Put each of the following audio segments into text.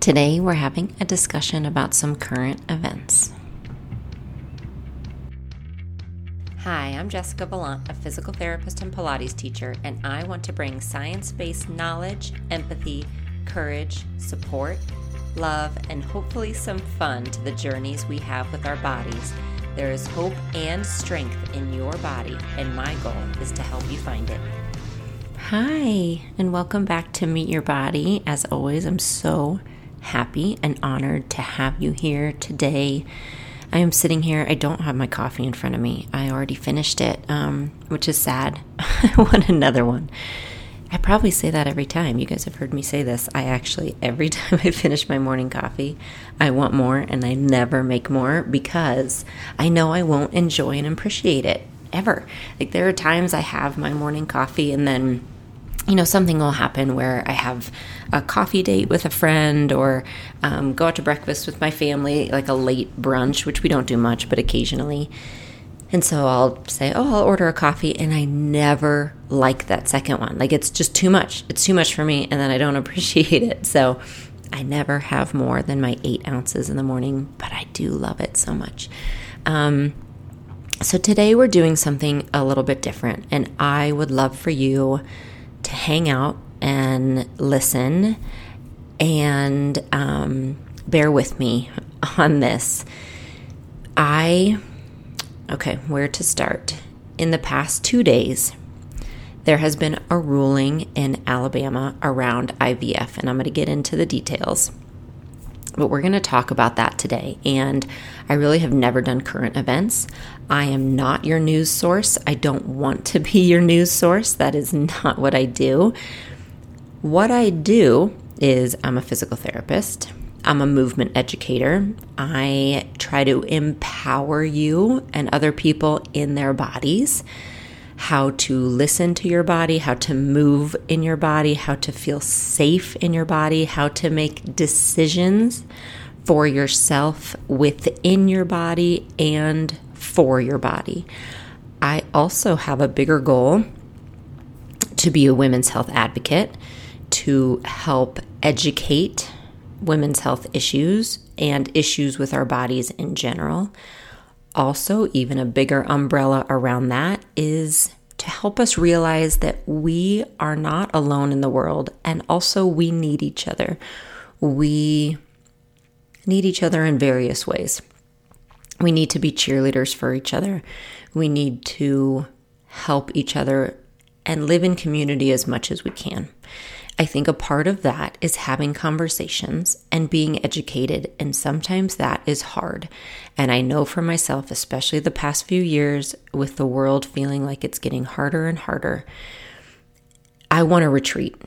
Today, we're having a discussion about some current events. Hi, I'm Jessica Valant, a physical therapist and Pilates teacher, and I want to bring science based knowledge, empathy, courage, support, love, and hopefully some fun to the journeys we have with our bodies. There is hope and strength in your body, and my goal is to help you find it. Hi, and welcome back to Meet Your Body. As always, I'm so happy and honored to have you here today. I am sitting here. I don't have my coffee in front of me. I already finished it, um, which is sad. I want another one. I probably say that every time. You guys have heard me say this. I actually, every time I finish my morning coffee, I want more and I never make more because I know I won't enjoy and appreciate it ever. Like, there are times I have my morning coffee and then you know, something will happen where I have a coffee date with a friend or um, go out to breakfast with my family, like a late brunch, which we don't do much, but occasionally. And so I'll say, Oh, I'll order a coffee. And I never like that second one. Like it's just too much. It's too much for me. And then I don't appreciate it. So I never have more than my eight ounces in the morning, but I do love it so much. Um, so today we're doing something a little bit different. And I would love for you to hang out and listen and um, bear with me on this. I, okay, where to start? In the past two days, there has been a ruling in Alabama around IVF, and I'm going to get into the details. But we're going to talk about that today. And I really have never done current events. I am not your news source. I don't want to be your news source. That is not what I do. What I do is I'm a physical therapist. I'm a movement educator. I try to empower you and other people in their bodies how to listen to your body, how to move in your body, how to feel safe in your body, how to make decisions for yourself within your body and for your body. I also have a bigger goal to be a women's health advocate, to help educate women's health issues and issues with our bodies in general also, even a bigger umbrella around that is to help us realize that we are not alone in the world and also we need each other. We need each other in various ways. We need to be cheerleaders for each other. We need to help each other and live in community as much as we can. I think a part of that is having conversations and being educated, and sometimes that is hard. And I know for myself, especially the past few years, with the world feeling like it's getting harder and harder, I want to retreat.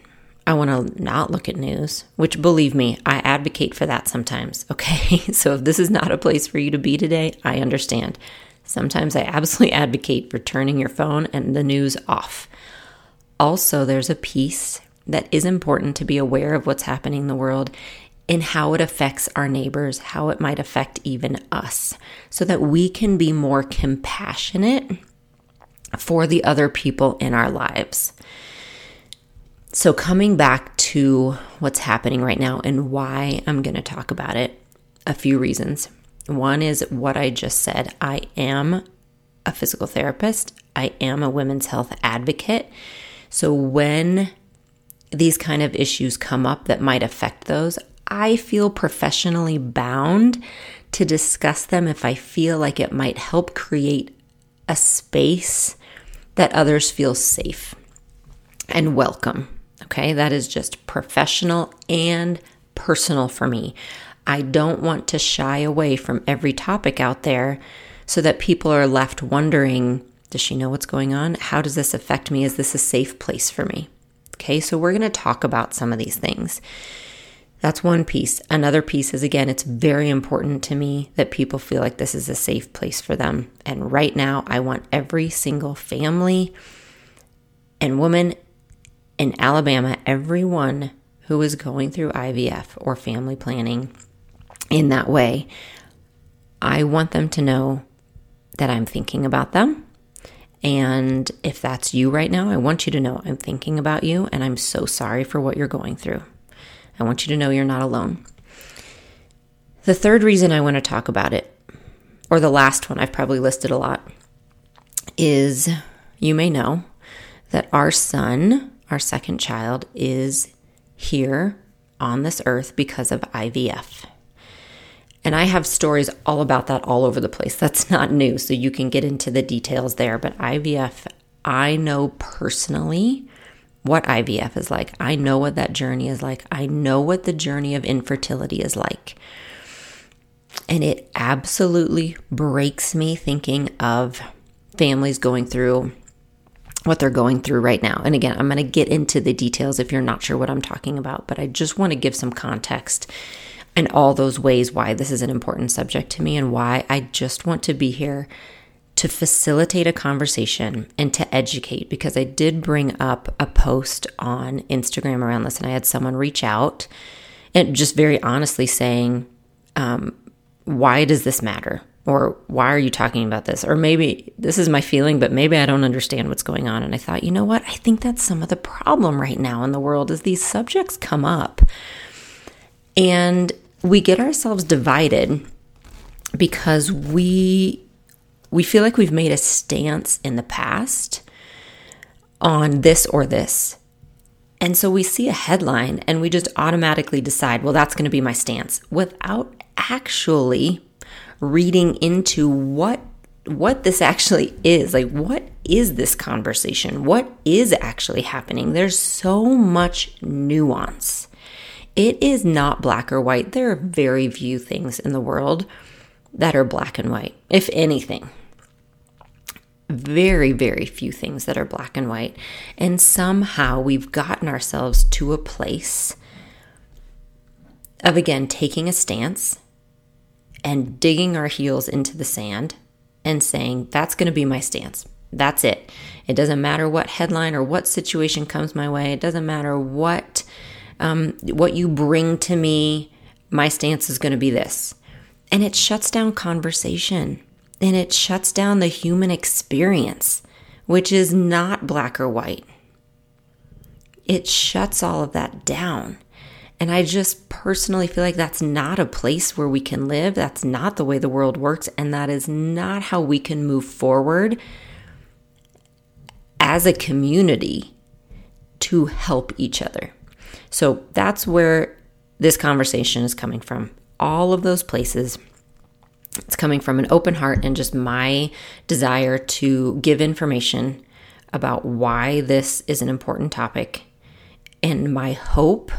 I want to not look at news, which believe me, I advocate for that sometimes. Okay. So if this is not a place for you to be today, I understand. Sometimes I absolutely advocate for turning your phone and the news off. Also, there's a piece that is important to be aware of what's happening in the world and how it affects our neighbors, how it might affect even us, so that we can be more compassionate for the other people in our lives. So, coming back to what's happening right now and why I'm going to talk about it, a few reasons. One is what I just said I am a physical therapist, I am a women's health advocate. So, when these kind of issues come up that might affect those, I feel professionally bound to discuss them if I feel like it might help create a space that others feel safe and welcome. Okay, that is just professional and personal for me. I don't want to shy away from every topic out there so that people are left wondering does she know what's going on? How does this affect me? Is this a safe place for me? Okay, so we're going to talk about some of these things. That's one piece. Another piece is again, it's very important to me that people feel like this is a safe place for them. And right now, I want every single family and woman in Alabama, everyone who is going through IVF or family planning in that way, I want them to know that I'm thinking about them. And if that's you right now, I want you to know I'm thinking about you and I'm so sorry for what you're going through. I want you to know you're not alone. The third reason I want to talk about it, or the last one I've probably listed a lot, is you may know that our son, our second child, is here on this earth because of IVF. And I have stories all about that all over the place. That's not new, so you can get into the details there. But IVF, I know personally what IVF is like. I know what that journey is like. I know what the journey of infertility is like. And it absolutely breaks me thinking of families going through what they're going through right now. And again, I'm going to get into the details if you're not sure what I'm talking about, but I just want to give some context and all those ways why this is an important subject to me and why I just want to be here to facilitate a conversation and to educate because I did bring up a post on Instagram around this and I had someone reach out and just very honestly saying, um, why does this matter? Or why are you talking about this? Or maybe this is my feeling, but maybe I don't understand what's going on. And I thought, you know what? I think that's some of the problem right now in the world is these subjects come up and we get ourselves divided because we we feel like we've made a stance in the past on this or this. And so we see a headline and we just automatically decide, well, that's going to be my stance without actually reading into what what this actually is. Like what is this conversation? What is actually happening? There's so much nuance. It is not black or white. There are very few things in the world that are black and white, if anything. Very, very few things that are black and white. And somehow we've gotten ourselves to a place of, again, taking a stance and digging our heels into the sand and saying, that's going to be my stance. That's it. It doesn't matter what headline or what situation comes my way. It doesn't matter what um, what you bring to me, my stance is going to be this. And it shuts down conversation and it shuts down the human experience, which is not black or white. It shuts all of that down. And I just personally feel like that's not a place where we can live. That's not the way the world works. And that is not how we can move forward as a community to help each other. So that's where this conversation is coming from. All of those places. It's coming from an open heart and just my desire to give information about why this is an important topic. And my hope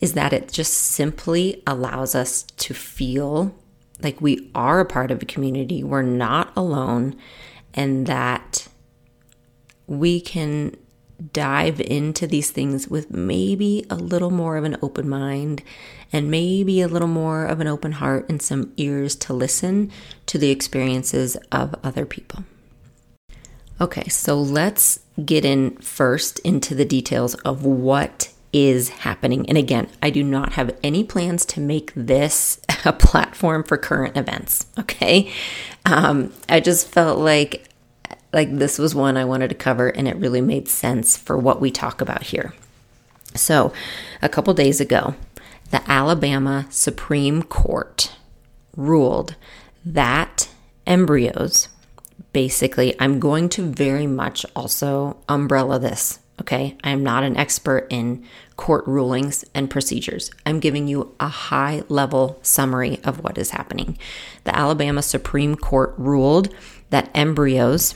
is that it just simply allows us to feel like we are a part of a community, we're not alone, and that we can dive into these things with maybe a little more of an open mind and maybe a little more of an open heart and some ears to listen to the experiences of other people. Okay, so let's get in first into the details of what is happening. And again, I do not have any plans to make this a platform for current events. Okay. Um, I just felt like like this was one I wanted to cover and it really made sense for what we talk about here. So, a couple days ago, the Alabama Supreme Court ruled that embryos basically I'm going to very much also umbrella this, okay? I am not an expert in court rulings and procedures. I'm giving you a high level summary of what is happening. The Alabama Supreme Court ruled that embryos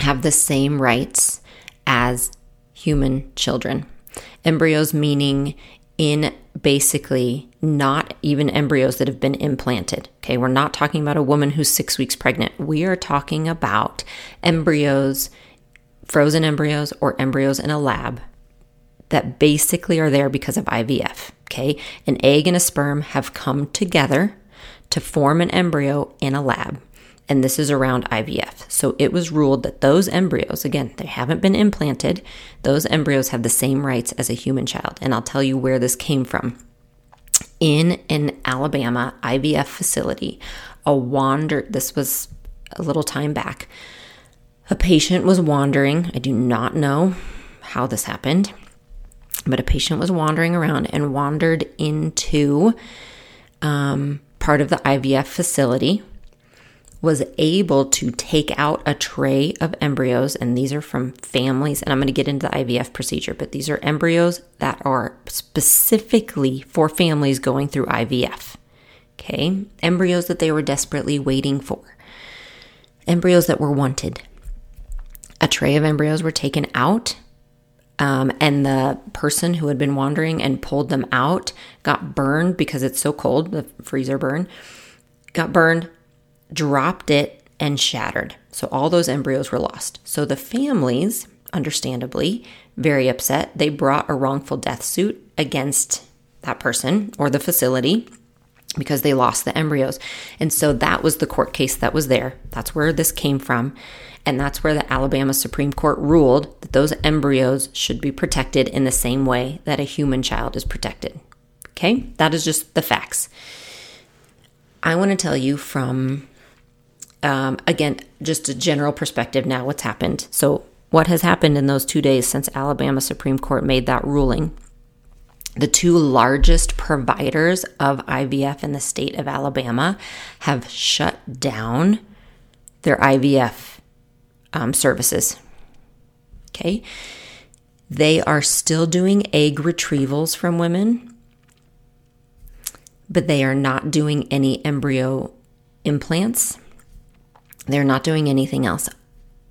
have the same rights as human children. Embryos meaning in basically not even embryos that have been implanted. Okay, we're not talking about a woman who's six weeks pregnant. We are talking about embryos, frozen embryos, or embryos in a lab that basically are there because of IVF. Okay, an egg and a sperm have come together to form an embryo in a lab and this is around IVF. So it was ruled that those embryos, again, they haven't been implanted, those embryos have the same rights as a human child. And I'll tell you where this came from. In an Alabama IVF facility, a wander, this was a little time back, a patient was wandering. I do not know how this happened, but a patient was wandering around and wandered into um, part of the IVF facility was able to take out a tray of embryos, and these are from families. And I'm going to get into the IVF procedure, but these are embryos that are specifically for families going through IVF. Okay, embryos that they were desperately waiting for, embryos that were wanted. A tray of embryos were taken out, um, and the person who had been wandering and pulled them out got burned because it's so cold, the freezer burn, got burned, dropped it, and shattered. So all those embryos were lost. So the families, understandably, very upset, they brought a wrongful death suit against that person or the facility because they lost the embryos. And so that was the court case that was there. That's where this came from. And that's where the Alabama Supreme Court ruled that those embryos should be protected in the same way that a human child is protected. Okay? That is just the facts. I want to tell you from, um, again, just a general perspective now what's happened. So, what has happened in those two days since Alabama Supreme Court made that ruling? The two largest providers of IVF in the state of Alabama have shut down their IVF um, services. Okay. They are still doing egg retrievals from women, but they are not doing any embryo implants. They're not doing anything else.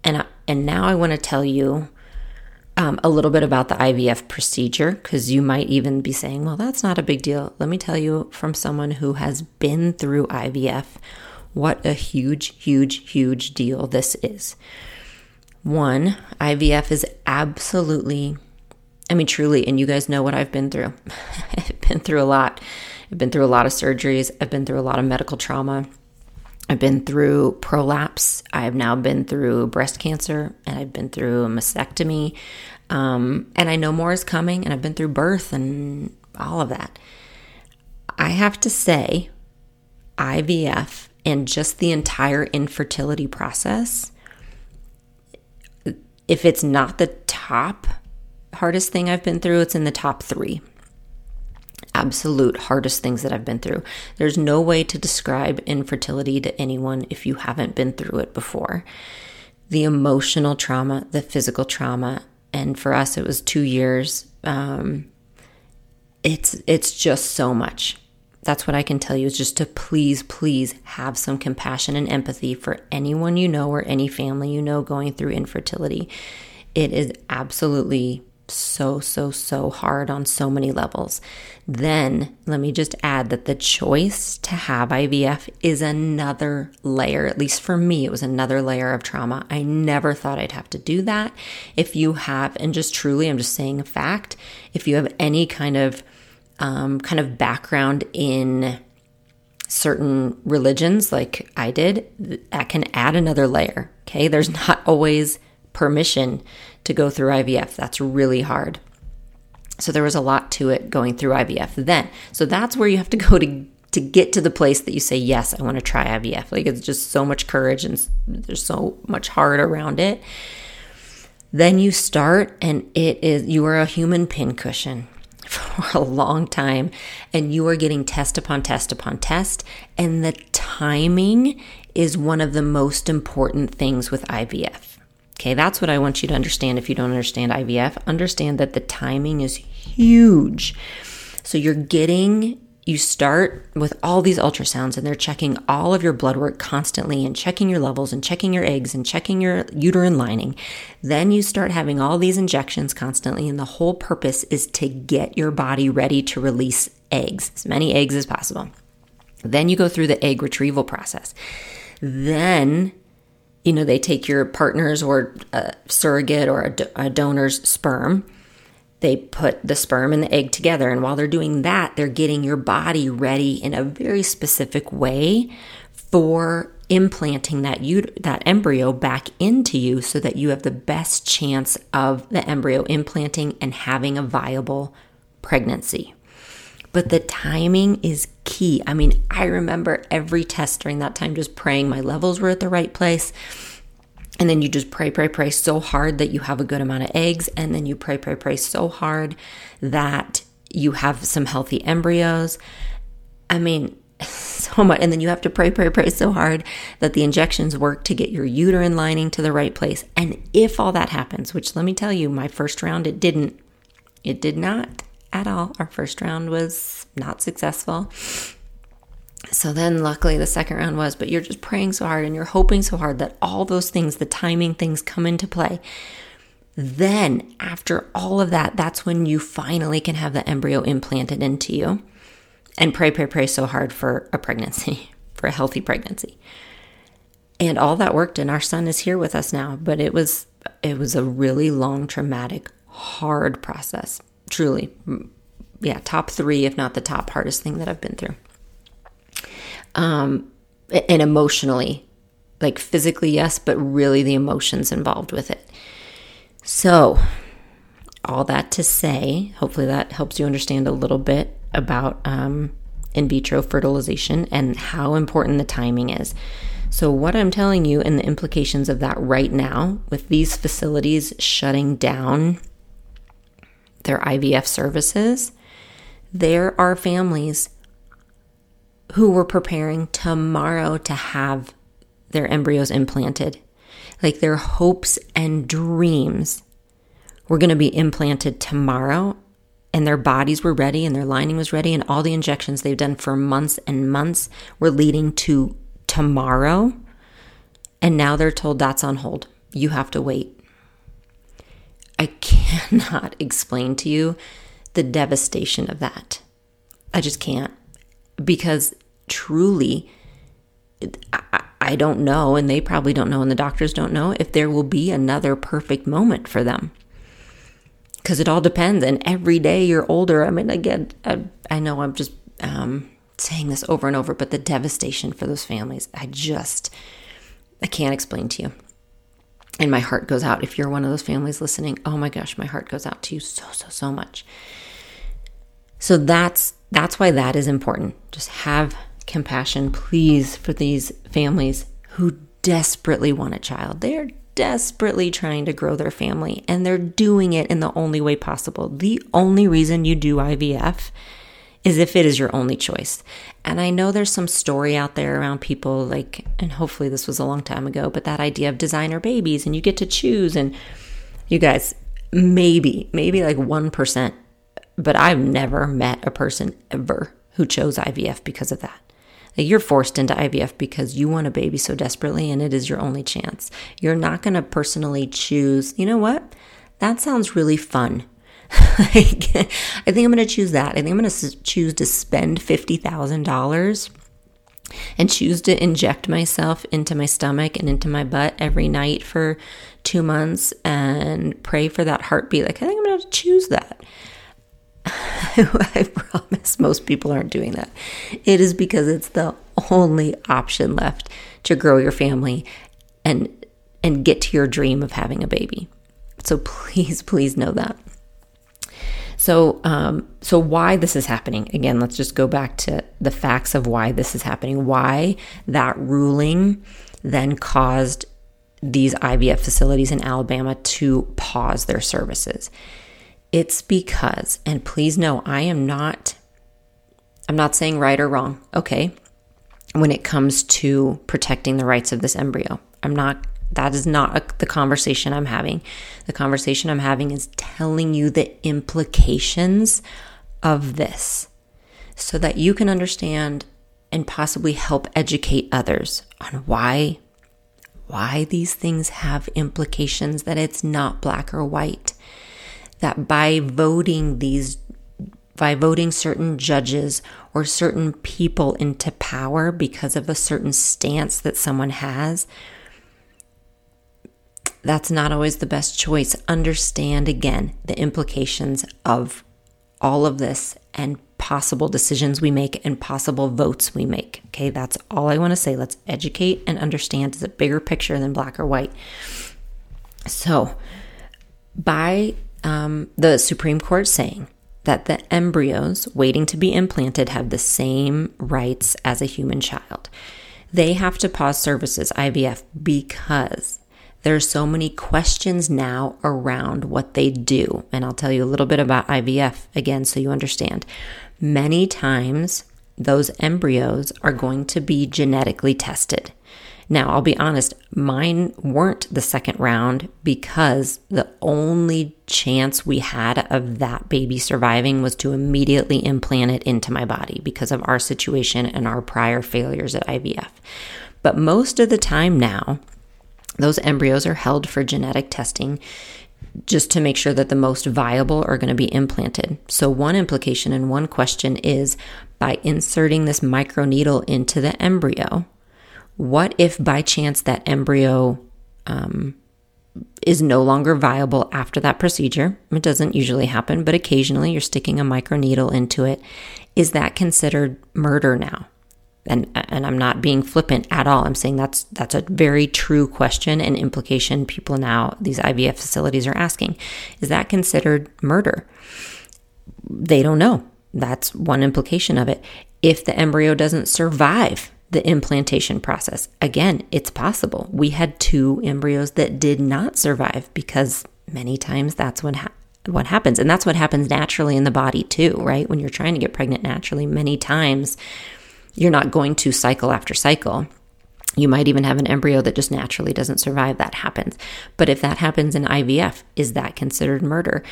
And, and now I want to tell you um, a little bit about the IVF procedure because you might even be saying, well, that's not a big deal. Let me tell you from someone who has been through IVF what a huge, huge, huge deal this is. One, IVF is absolutely, I mean, truly, and you guys know what I've been through. I've been through a lot. I've been through a lot of surgeries, I've been through a lot of medical trauma. I've been through prolapse. I've now been through breast cancer and I've been through a mastectomy. Um, and I know more is coming and I've been through birth and all of that. I have to say, IVF and just the entire infertility process, if it's not the top hardest thing I've been through, it's in the top three absolute hardest things that I've been through. There's no way to describe infertility to anyone if you haven't been through it before. The emotional trauma, the physical trauma, and for us it was two years. Um, it's it's just so much. That's what I can tell you is just to please, please have some compassion and empathy for anyone you know or any family you know going through infertility. It is absolutely so, so, so hard on so many levels. Then let me just add that the choice to have IVF is another layer. At least for me, it was another layer of trauma. I never thought I'd have to do that. If you have, and just truly, I'm just saying a fact, if you have any kind of um, kind of background in certain religions like I did, that can add another layer. Okay. There's not always permission to go through IVF. That's really hard. So there was a lot to it going through IVF then. So that's where you have to go to to get to the place that you say yes, I want to try IVF. Like it's just so much courage and there's so much heart around it. Then you start and it is you are a human pincushion for a long time and you are getting test upon test upon test and the timing is one of the most important things with IVF. Okay, that's what I want you to understand if you don't understand IVF. Understand that the timing is huge. So you're getting, you start with all these ultrasounds and they're checking all of your blood work constantly and checking your levels and checking your eggs and checking your uterine lining. Then you start having all these injections constantly, and the whole purpose is to get your body ready to release eggs, as many eggs as possible. Then you go through the egg retrieval process. Then you know, they take your partner's or a surrogate or a, do- a donor's sperm. They put the sperm and the egg together. And while they're doing that, they're getting your body ready in a very specific way for implanting that that embryo back into you so that you have the best chance of the embryo implanting and having a viable pregnancy. But the timing is key. I mean, I remember every test during that time just praying my levels were at the right place. And then you just pray, pray, pray so hard that you have a good amount of eggs. And then you pray, pray, pray so hard that you have some healthy embryos. I mean, so much. And then you have to pray, pray, pray so hard that the injections work to get your uterine lining to the right place. And if all that happens, which let me tell you, my first round, it didn't. It did not at all. Our first round was not successful. So then, luckily, the second round was, but you're just praying so hard and you're hoping so hard that all those things, the timing things, come into play. Then, after all of that, that's when you finally can have the embryo implanted into you and pray, pray, pray so hard for a pregnancy, for a healthy pregnancy. And all that worked, and our son is here with us now. But it was it was a really long, traumatic, hard process. Truly, yeah, top three, if not the top hardest thing that I've been through. Um, and emotionally, like physically, yes, but really the emotions involved with it. So, all that to say, hopefully that helps you understand a little bit about um, in vitro fertilization and how important the timing is. So, what I'm telling you and the implications of that right now, with these facilities shutting down their IVF services, there are families who were preparing tomorrow to have their embryos implanted. Like their hopes and dreams were going to be implanted tomorrow and their bodies were ready and their lining was ready and all the injections they've done for months and months were leading to tomorrow. And now they're told that's on hold. You have to wait. I cannot explain to you the devastation of that i just can't because truly I, don't know and they probably don't know and the doctors don't know if there will be another perfect moment for them because it all depends. And every day you're older. I mean, again, I, I know I'm just um, saying this over and over, but the devastation for those families, I just, I can't explain to you. And my heart goes out. If you're one of those families listening, oh my gosh, my heart goes out to you so, so, so much. So that's that's why that is important. Just have compassion, please, for these families who desperately want a child. They're desperately trying to grow their family and they're doing it in the only way possible. The only reason you do IVF is if it is your only choice. And I know there's some story out there around people like, and hopefully this was a long time ago, but that idea of designer babies and you get to choose. And you guys, maybe, maybe like 1%, but I've never met a person ever who chose IVF because of that. Like you're forced into IVF because you want a baby so desperately and it is your only chance. You're not going to personally choose, you know what? That sounds really fun. I think I'm going to choose that. I think I'm going to choose to spend $50,000 and choose to inject myself into my stomach and into my butt every night for two months and pray for that heartbeat. Like, I think I'm going to choose that. I promise most people aren't doing that. It is because it's the only option left to grow your family and and get to your dream of having a baby. So please, please know that. So, um, so why this is happening? Again, let's just go back to the facts of why this is happening. Why that ruling then caused these IVF facilities in Alabama to pause their services. It's because, and please know, I am not, I'm not saying right or wrong, okay? When it comes to protecting the rights of this embryo, I'm not, that is not a, the conversation I'm having. The conversation I'm having is telling you the implications of this so that you can understand and possibly help educate others on why why these things have implications that it's not black or white that by voting these by voting certain judges or certain people into power because of a certain stance that someone has, that's not always the best choice. Understand again the implications of all of this and possible decisions we make and possible votes we make. Okay, that's all I want to say. Let's educate and understand. It's a bigger picture than black or white. So, by um, the Supreme Court saying that the embryos waiting to be implanted have the same rights as a human child. They have to pause services, IVF, because there's so many questions now around what they do. And I'll tell you a little bit about IVF again so you understand. Many times those embryos are going to be genetically tested. Now, I'll be honest, mine weren't the second round because the only chance we had of that baby surviving was to immediately implant it into my body because of our situation and our prior failures at IVF. But most of the time now, those embryos are held for genetic testing just to make sure that the most viable are going to be implanted. So, one implication and one question is by inserting this microneedle into the embryo, what if by chance that embryo um, is no longer viable after that procedure? It doesn't usually happen, but occasionally you're sticking a microneedle into it. Is that considered murder now? And, and I'm not being flippant at all. I'm saying that's that's a very true question and implication people now these IVF facilities are asking. Is that considered murder? They don't know. That's one implication of it. If the embryo doesn't survive the implantation process. Again, it's possible. We had two embryos that did not survive because many times that's what ha- what happens and that's what happens naturally in the body too, right? When you're trying to get pregnant naturally, many times you're not going to cycle after cycle. You might even have an embryo that just naturally doesn't survive. That happens. But if that happens in IVF, is that considered murder?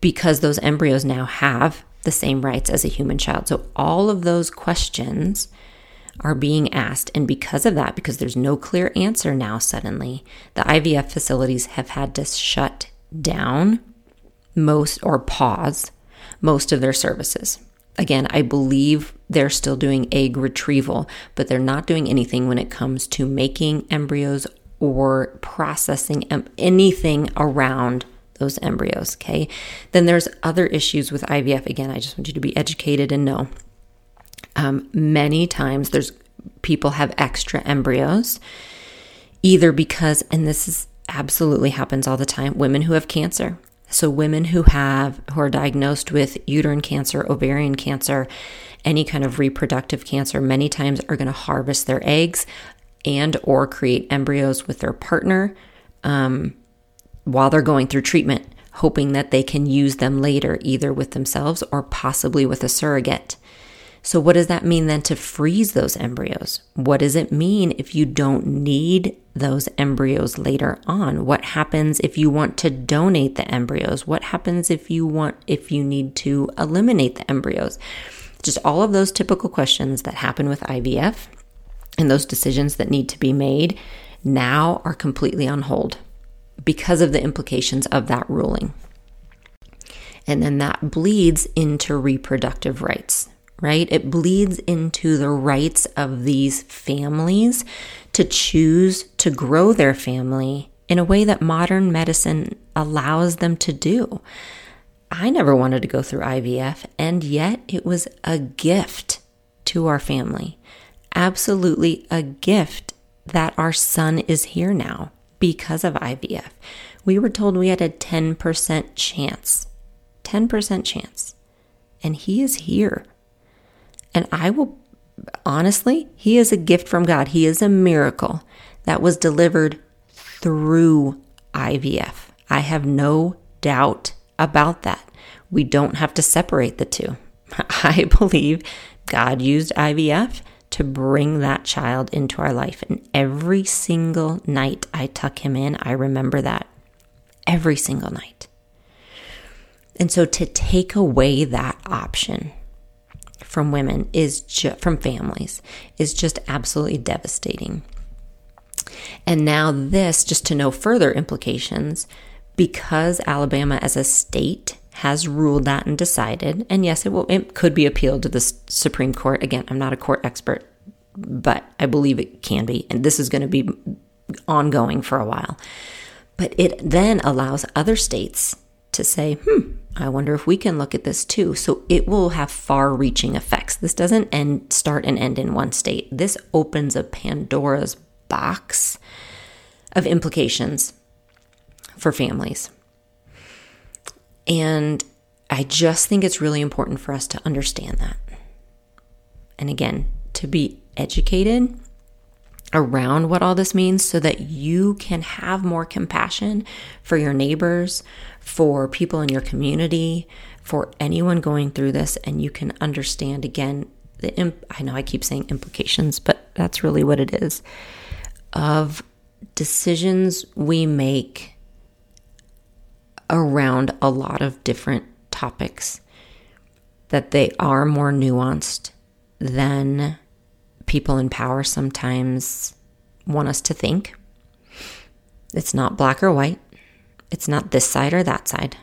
Because those embryos now have the same rights as a human child. So all of those questions are being asked. And because of that, because there's no clear answer now, suddenly, the IVF facilities have had to shut down most or pause most of their services. Again, I believe they're still doing egg retrieval, but they're not doing anything when it comes to making embryos or processing anything around those embryos. Okay. Then there's other issues with IVF. Again, I just want you to be educated and know um, many times there's people have extra embryos, either because, and this is absolutely happens all the time, women who have cancer. So women who have who are diagnosed with uterine cancer, ovarian cancer, any kind of reproductive cancer, many times are going to harvest their eggs and or create embryos with their partner um, while they're going through treatment, hoping that they can use them later, either with themselves or possibly with a surrogate. So, what does that mean then to freeze those embryos? What does it mean if you don't need those embryos later on? What happens if you want to donate the embryos? What happens if you want, if you need to eliminate the embryos? Just all of those typical questions that happen with IVF and those decisions that need to be made now are completely on hold because of the implications of that ruling. And then that bleeds into reproductive rights right? It bleeds into the rights of these families to choose to grow their family in a way that modern medicine allows them to do. I never wanted to go through IVF, and yet it was a gift to our family. Absolutely a gift that our son is here now because of IVF. We were told we had a 10% chance. 10% chance. And he is here. And I will, honestly, he is a gift from God. He is a miracle that was delivered through IVF. I have no doubt about that. We don't have to separate the two. I believe God used IVF to bring that child into our life. And every single night I tuck him in, I remember that. Every single night. And so to take away that option, from women is ju- from families is just absolutely devastating. And now this just to know further implications because Alabama as a state has ruled that and decided and yes it will it could be appealed to the Supreme Court again I'm not a court expert but I believe it can be and this is going to be ongoing for a while but it then allows other states to say hmm I wonder if we can look at this too. So it will have far reaching effects. This doesn't end, start and end in one state. This opens a Pandora's box of implications for families. And I just think it's really important for us to understand that. And again, to be educated around what all this means so that you can have more compassion for your neighbors, for people in your community, for anyone going through this, and you can understand again the imp- I know I keep saying implications, but that's really what it is of decisions we make around a lot of different topics that they are more nuanced than people in power sometimes want us to think. It's not black or white. It's not this side or that side.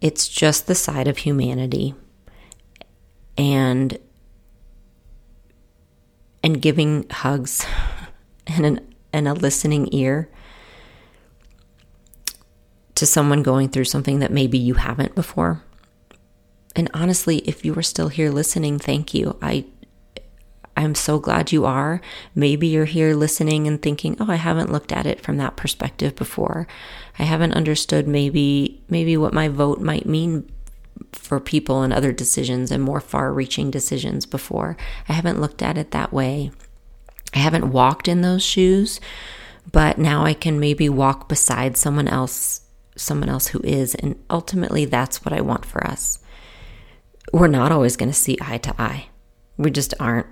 It's just the side of humanity and and giving hugs and an and a listening ear to someone going through something that maybe you haven't before. And honestly, if you are still here listening, thank you. I I'm so glad you are. Maybe you're here listening and thinking, "Oh, I haven't looked at it from that perspective before. I haven't understood maybe maybe what my vote might mean for people and other decisions and more far-reaching decisions before. I haven't looked at it that way." I haven't walked in those shoes, but now I can maybe walk beside someone else, someone else who is. And ultimately, that's what I want for us. We're not always going to see eye to eye, we just aren't.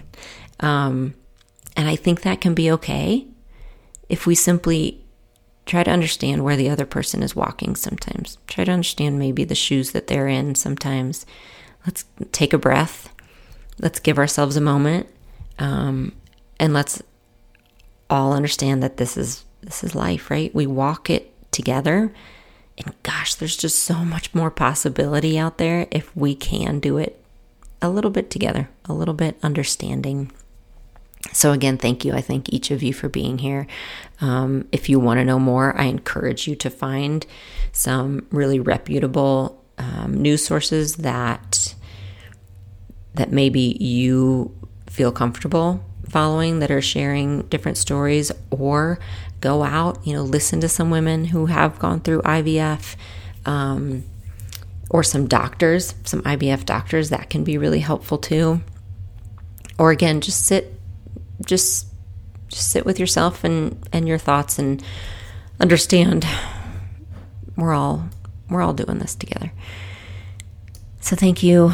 um, and I think that can be okay if we simply try to understand where the other person is walking sometimes. Try to understand maybe the shoes that they're in sometimes. Let's take a breath. Let's give ourselves a moment. Um, and let's all understand that this is this is life, right? We walk it together. And gosh, there's just so much more possibility out there if we can do it a little bit together, a little bit understanding. So, again, thank you. I thank each of you for being here. Um, if you want to know more, I encourage you to find some really reputable um, news sources that that maybe you feel comfortable following that are sharing different stories or go out, you know, listen to some women who have gone through IVF um, or some doctors, some IVF doctors that can be really helpful too. Or again, just sit, just just sit with yourself and and your thoughts and understand we're all we're all doing this together. So thank you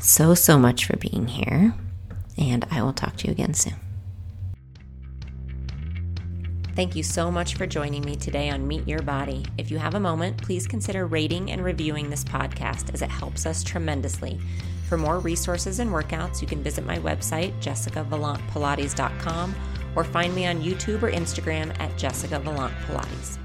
so so much for being here and I will talk to you again soon. Thank you so much for joining me today on Meet Your Body. If you have a moment, please consider rating and reviewing this podcast as it helps us tremendously. For more resources and workouts, you can visit my website, jessicavalantpilates.com, or find me on YouTube or Instagram at Jessica Pilates.